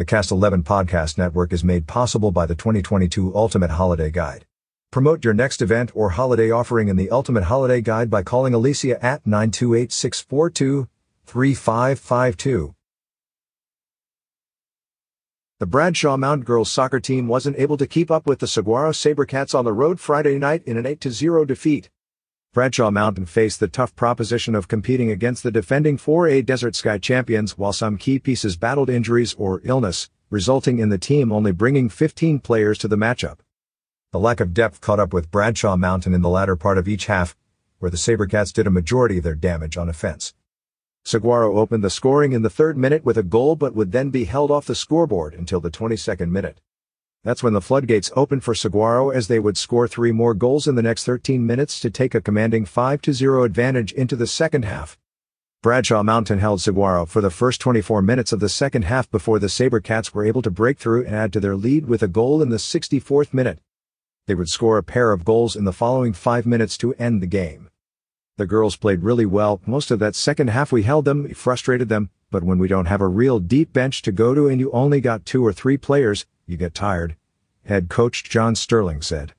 The Cast 11 Podcast Network is made possible by the 2022 Ultimate Holiday Guide. Promote your next event or holiday offering in the Ultimate Holiday Guide by calling Alicia at 928 642 3552. The Bradshaw Mountain girls soccer team wasn't able to keep up with the Saguaro Sabercats on the road Friday night in an 8-0 defeat. Bradshaw Mountain faced the tough proposition of competing against the defending 4A Desert Sky champions while some key pieces battled injuries or illness, resulting in the team only bringing 15 players to the matchup. The lack of depth caught up with Bradshaw Mountain in the latter part of each half, where the Sabercats did a majority of their damage on offense. Saguaro opened the scoring in the third minute with a goal but would then be held off the scoreboard until the 22nd minute. That's when the floodgates opened for Saguaro as they would score three more goals in the next 13 minutes to take a commanding 5-0 advantage into the second half. Bradshaw Mountain held Saguaro for the first 24 minutes of the second half before the Sabercats were able to break through and add to their lead with a goal in the 64th minute. They would score a pair of goals in the following five minutes to end the game. The girls played really well. Most of that second half we held them, frustrated them, but when we don't have a real deep bench to go to and you only got two or three players, you get tired. Head coach John Sterling said.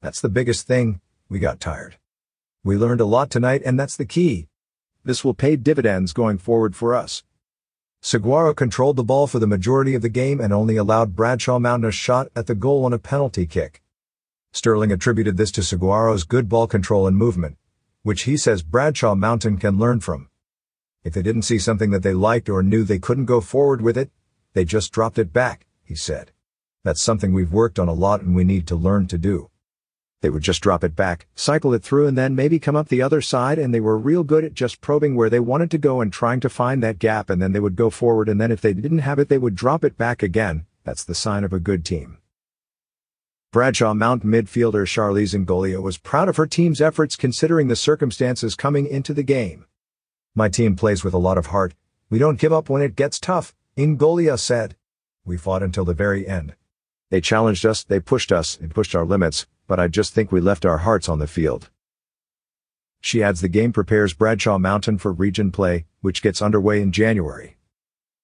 That's the biggest thing, we got tired. We learned a lot tonight and that's the key. This will pay dividends going forward for us. Saguaro controlled the ball for the majority of the game and only allowed Bradshaw Mountain a shot at the goal on a penalty kick. Sterling attributed this to Saguaro's good ball control and movement, which he says Bradshaw Mountain can learn from. If they didn't see something that they liked or knew they couldn't go forward with it, they just dropped it back, he said. That's something we've worked on a lot and we need to learn to do. They would just drop it back, cycle it through and then maybe come up the other side and they were real good at just probing where they wanted to go and trying to find that gap and then they would go forward and then if they didn't have it they would drop it back again. That's the sign of a good team. Bradshaw Mount midfielder Charlize Ngolia was proud of her team's efforts considering the circumstances coming into the game. My team plays with a lot of heart. We don't give up when it gets tough, Ngolia said. We fought until the very end. They challenged us, they pushed us, and pushed our limits, but I just think we left our hearts on the field. She adds the game prepares Bradshaw Mountain for region play, which gets underway in January.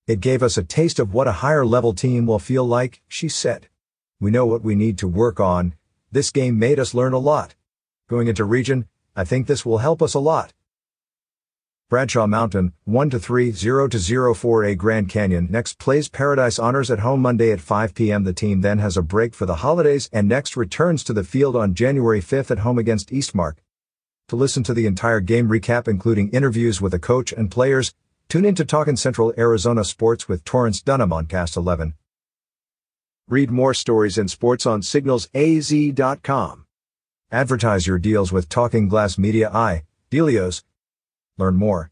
It gave us a taste of what a higher level team will feel like, she said. We know what we need to work on. This game made us learn a lot. Going into region, I think this will help us a lot. Bradshaw Mountain, 1 to 3, 0 to 0 4A Grand Canyon next plays Paradise Honors at home Monday at 5 p.m. The team then has a break for the holidays and next returns to the field on January 5th at home against Eastmark. To listen to the entire game recap including interviews with the coach and players, tune in to Talkin' Central Arizona Sports with Torrance Dunham on Cast 11. Read more stories and sports on signalsaz.com. Advertise your deals with Talking Glass Media I, Delios. Learn more